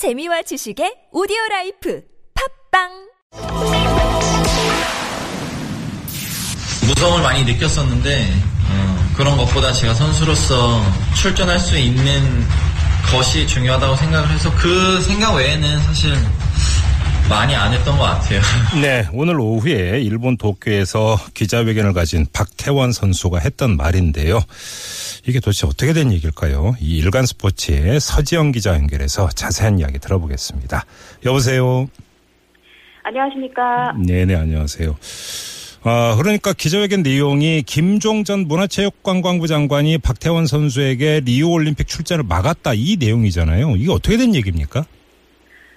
재미와 지식의 오디오 라이프 팟빵 무서움을 많이 느꼈었는데 어, 그런 것보다 제가 선수로서 출전할 수 있는 것이 중요하다고 생각을 해서 그 생각 외에는 사실 많이 안 했던 것 같아요. 네, 오늘 오후에 일본 도쿄에서 기자회견을 가진 박태환 선수가 했던 말인데요. 이게 도대체 어떻게 된 얘기일까요? 이 일간 스포츠의 서지영 기자 연결해서 자세한 이야기 들어보겠습니다. 여보세요. 안녕하십니까. 네네, 안녕하세요. 아, 그러니까 기자회견 내용이 김종 전 문화체육관광부 장관이 박태원 선수에게 리우 올림픽 출전을 막았다 이 내용이잖아요. 이게 어떻게 된 얘기입니까?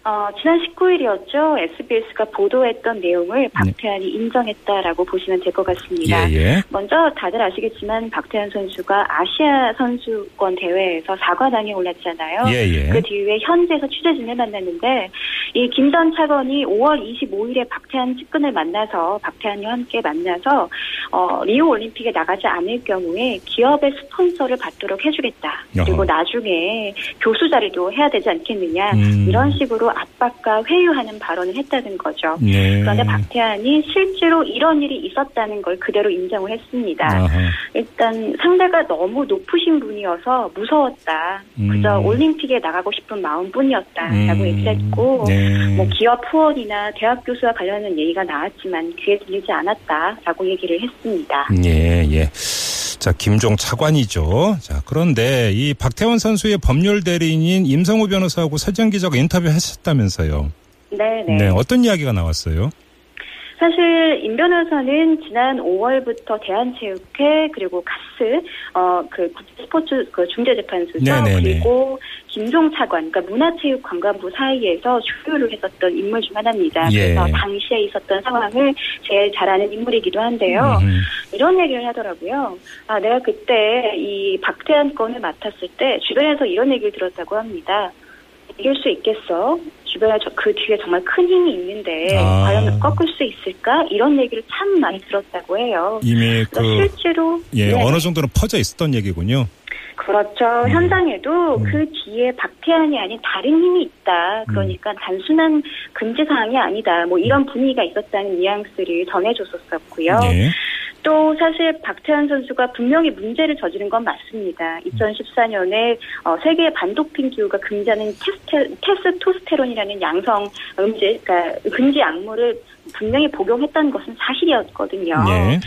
어, 지난 19일이었죠. SBS가 보도했던 내용을 박태환이 인정했다라고 보시면 될 것 같습니다. 네. 예, 예. 먼저 다들 아시겠지만 박태환 선수가 아시아 선수권 대회에서 4관왕에 올랐잖아요. 예, 예. 그 뒤에 현지에서 취재진을 만났는데 이 김 전 차관이 5월 25일에 박태환 측근을 만나서 박태환과 함께 만나서 어, 리우 올림픽에 나가지 않을 경우에 기업의 스폰서를 받도록 해주겠다. 그리고 어허. 나중에 교수 자리도 해야 되지 않겠느냐. 음. 이런 식으로 압박과 회유하는 발언을 했다는 거죠. 네. 그런데 박태환이 실제로 이런 일이 있었다는 걸 그대로 인정을 했습니다. 아하. 일단 상대가 너무 높으신 분이어서 무서웠다. 그저 음. 올림픽에 나가고 싶은 마음뿐이었다라고 음. 얘기를 했고 네. 뭐 기업 후원이나 대학 교수와 관련된 얘기가 나왔지만 귀에 들리지 않았다라고 얘기를 했습니다. 예, 예. 자, 김종 차관이죠. 자, 그런데 이 박태원 선수의 법률 대리인인 임성우 변호사하고 서지영 기자가 인터뷰 했었다면서요. 네네. 네, 어떤 이야기가 나왔어요? 사실 임 변호사는 지난 5월부터 대한체육회 그리고 카스 어그 스포츠 그 중재재판소죠 네네네. 그리고 김종 차관 그러니까 문화체육관광부 사이에서 주류를 했었던 인물 중 하나입니다. 예. 그래서 당시에 있었던 상황을 제일 잘 아는 인물이기도 한데요. 음. 이런 얘기를 하더라고요. 아 내가 그때 이 박태환 건을 맡았을 때 주변에서 이런 얘기를 들었다고 합니다. 이길 수 있겠어? 주변에 저, 그 뒤에 정말 큰 힘이 있는데 아. 과연 꺾을 수 있을까? 이런 얘기를 참 많이 들었다고 해요. 이미 그, 실제로 예, 네, 어느 정도는 퍼져 있었던 얘기군요. 그렇죠. 음. 현장에도 음. 그 뒤에 박태환이 아닌 다른 힘이 있다. 그러니까 단순한 금지 사항이 아니다. 뭐 이런 분위기가 있었다는 뉘앙스를 전해줬었고요. 예. 또 사실 박태환 선수가 분명히 문제를 저지른 건 맞습니다. 2014년에 어, 세계 반도핑 기구가 금지하는 테스테, 테스토스테론이라는 양성 음질, 그러니까 금지 약물을 분명히 복용했다는 것은 사실이었거든요. 예.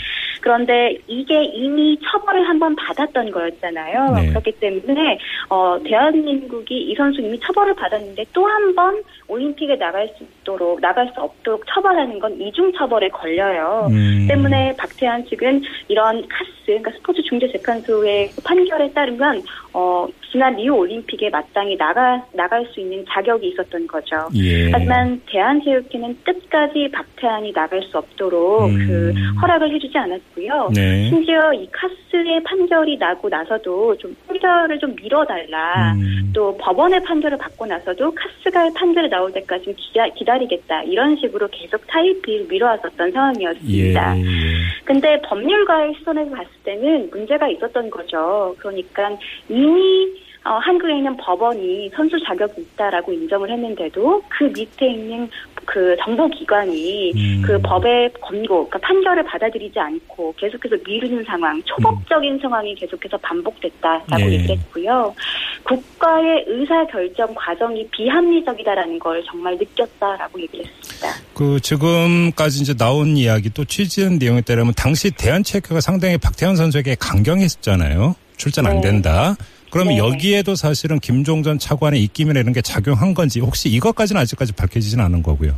그런데 이게 이미 처벌을 한 번 받았던 거였잖아요. 네. 그렇기 때문에 어, 대한민국이 이 선수 이미 처벌을 받았는데 또 한 번 올림픽에 나갈 수 있도록 나갈 수 없도록 처벌하는 건 이중 처벌에 걸려요. 음. 때문에 박태환 측은 이런 카스, 그러니까 스포츠 중재 재판소의 판결에 따르면 어, 지난 리우 올림픽에 마땅히 나가 나갈 수 있는 자격이 있었던 거죠. 예. 하지만 대한체육회는 끝까지 박태환이 나갈 수 없도록 음. 그 허락을 해주지 않았고요. 네. 심지어 이 카스의 판결이 나고 나서도 좀 판결을 좀 미뤄달라. 음. 또 법원의 판결을 받고 나서도 카스가 판결이 나올 때까지 기다, 기다리겠다. 이런 식으로 계속 타이피를 미뤄왔었던 예. 상황이었습니다. 예. 근데 법률가의 시선에서 봤을 때는 문제가 있었던 거죠. 그러니까 이미 어, 한국에 있는 법원이 선수 자격이 있다라고 인정을 했는데도 그 밑에 있는 그 정보기관이 음. 그 법의 권고, 그러니까 판결을 받아들이지 않고 계속해서 미루는 상황, 초법적인 상황이 계속해서 반복됐다라고 예. 얘기를 했고요. 국가의 의사 결정 과정이 비합리적이다라는 걸 정말 느꼈다라고 얘기를 했습니다. 그 지금까지 이제 나온 이야기 또 취재한 내용에 따르면 당시 대한체육회가 상당히 박태환 선수에게 강경했었잖아요. 출전 안 네. 된다. 그러면 네. 여기에도 사실은 김종 전 차관의 입김이나 이런 게 작용한 건지 혹시 이것까지는 아직까지 밝혀지진 않은 거고요.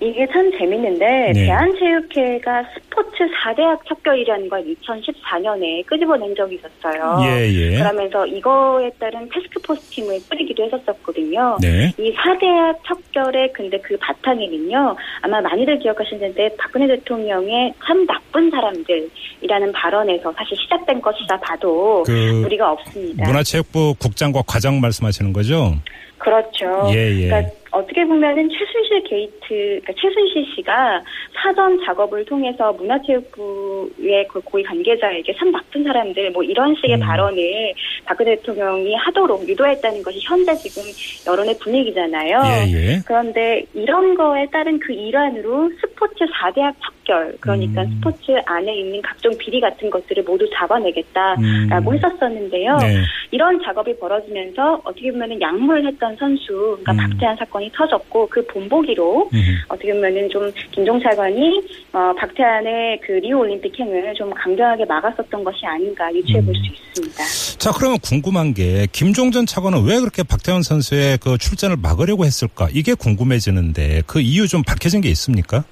이게 참 재밌는데 네. 대한체육회가 스포츠 4대학 척결이라는 걸 2014년에 끄집어낸 적이 있었어요. 예, 예. 그러면서 이거에 따른 테스크포스 팀을 꾸리기도 했었었거든요. 네. 이 4대학 척결의 근데 그 바탕에는요. 아마 많이들 기억하실 텐데 박근혜 대통령의 참 나쁜 사람들이라는 발언에서 사실 시작된 것이다 봐도 그 무리가 없습니다. 문화체육부 국장과 과장 말씀하시는 거죠? 그렇죠. 예, 예. 그러니까 어떻게 보면은 최순실 게이트, 그러니까 최순실 씨가 사전 작업을 통해서 문화체육부의 그 고위 관계자에게 참 나쁜 사람들 뭐 이런 식의 음. 발언을 박근혜 대통령이 하도록 유도했다는 것이 현재 지금 여론의 분위기잖아요. 예, 예. 그런데 이런 거에 따른 그 일환으로 스포츠 4대악 척결, 그러니까 음. 스포츠 안에 있는 각종 비리 같은 것들을 모두 잡아내겠다라고 음. 했었었는데요. 네. 이런 작업이 벌어지면서 어떻게 보면은 약물을 했던 선수, 그러니까 음. 박태환 사건이 터졌고 그 본보기로 음. 어떻게 보면은 좀 김종차관이 어, 박태환의 그 리우 올림픽 행을 좀 강경하게 막았었던 것이 아닌가 유추해 볼수 음. 있습니다. 자, 그 러면 궁금한 게 김종전 차관은 왜 그렇게 박태원 선수의 그 출전을 막으려고 했을까? 이게 궁금해지는데 그 이유 좀 밝혀진 게 있습니까?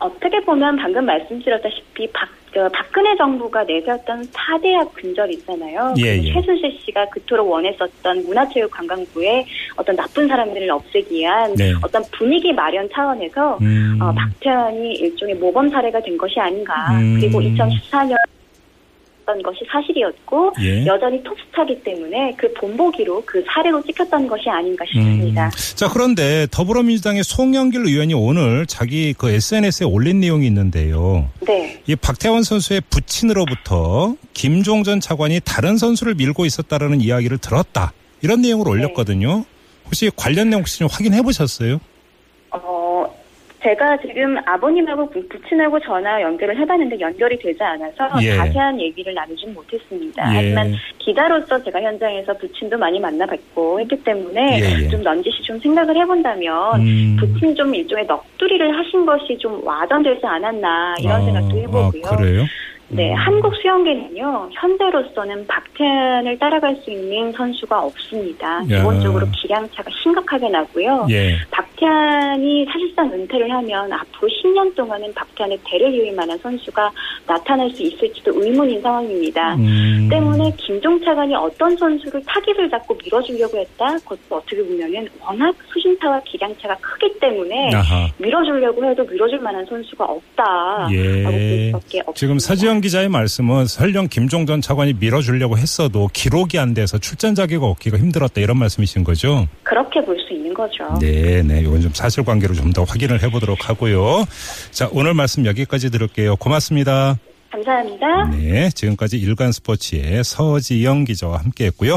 어떻게 보면 방금 말씀드렸다시피 박, 그 박근혜 정부가 내세웠던 4대학 근절 있잖아요. 예, 예. 최순실 씨가 그토록 원했었던 문화체육관광부의 어떤 나쁜 사람들을 없애기 위한 네. 어떤 분위기 마련 차원에서 음. 어, 박태환이 일종의 모범 사례가 된 것이 아닌가. 음. 그리고 2014년 던 것이 사실이었고 예. 여전히 톱스타기 때문에 그 본보기로 그 사례로 찍혔던 것이 아닌가 싶습니다. 음. 자, 그런데 더불어민주당의 송영길 의원이 오늘 자기 그 SNS에 올린 내용이 있는데요. 네. 이 박태원 선수의 부친으로부터 김종전 차관이 다른 선수를 밀고 있었다라는 이야기를 들었다. 이런 내용을 올렸거든요. 혹시 관련 내용 혹시 좀 확인해 보셨어요? 어, 제가 지금 아버님하고 부- 부친하고 전화 연결을 해봤는데 연결이 되지 않아서 예. 자세한 얘기를 나누진 못했습니다. 예. 하지만 기자로서 제가 현장에서 부친도 많이 만나뵙고 했기 때문에 예, 예. 좀 넌지시 좀 생각을 해본다면 음. 부친이 좀 일종의 넋두리를 하신 것이 좀 와전되지 않았나 이런 아, 생각도 해보고요. 아, 그래요? 네, 음. 한국 수영계는요, 현재로서는 박태환을 따라갈 수 있는 선수가 없습니다. 야. 기본적으로 기량차가 심각하게 나고요. 예. 박태환이 사실상 은퇴를 하면 앞으로 10년 동안은 박태환의 대를 이을 만한 선수가 나타날 수 있을지도 의문인 상황입니다. 음. 때문에 김종차관이 어떤 선수를 타깃을 잡고 밀어주려고 했다? 그것도 어떻게 보면은 워낙 수신차와 기량차가 크기 때문에 아하. 밀어주려고 해도 밀어줄 만한 선수가 없다. 예. 라고 볼 수밖에 없습니다. 지금 서지영 기자의 말씀은 설령 김종 전 차관이 밀어주려고 했어도 기록이 안 돼서 출전 자격이 얻기가 힘들었다 이런 말씀이신 거죠? 그렇게 볼 수 있는 거죠. 네, 네. 이건 좀 사실관계로 좀 더 확인을 해보도록 하고요. 자, 오늘 말씀 여기까지 들을게요. 고맙습니다. 감사합니다. 네, 지금까지 일간 스포츠의 서지영 기자와 함께했고요.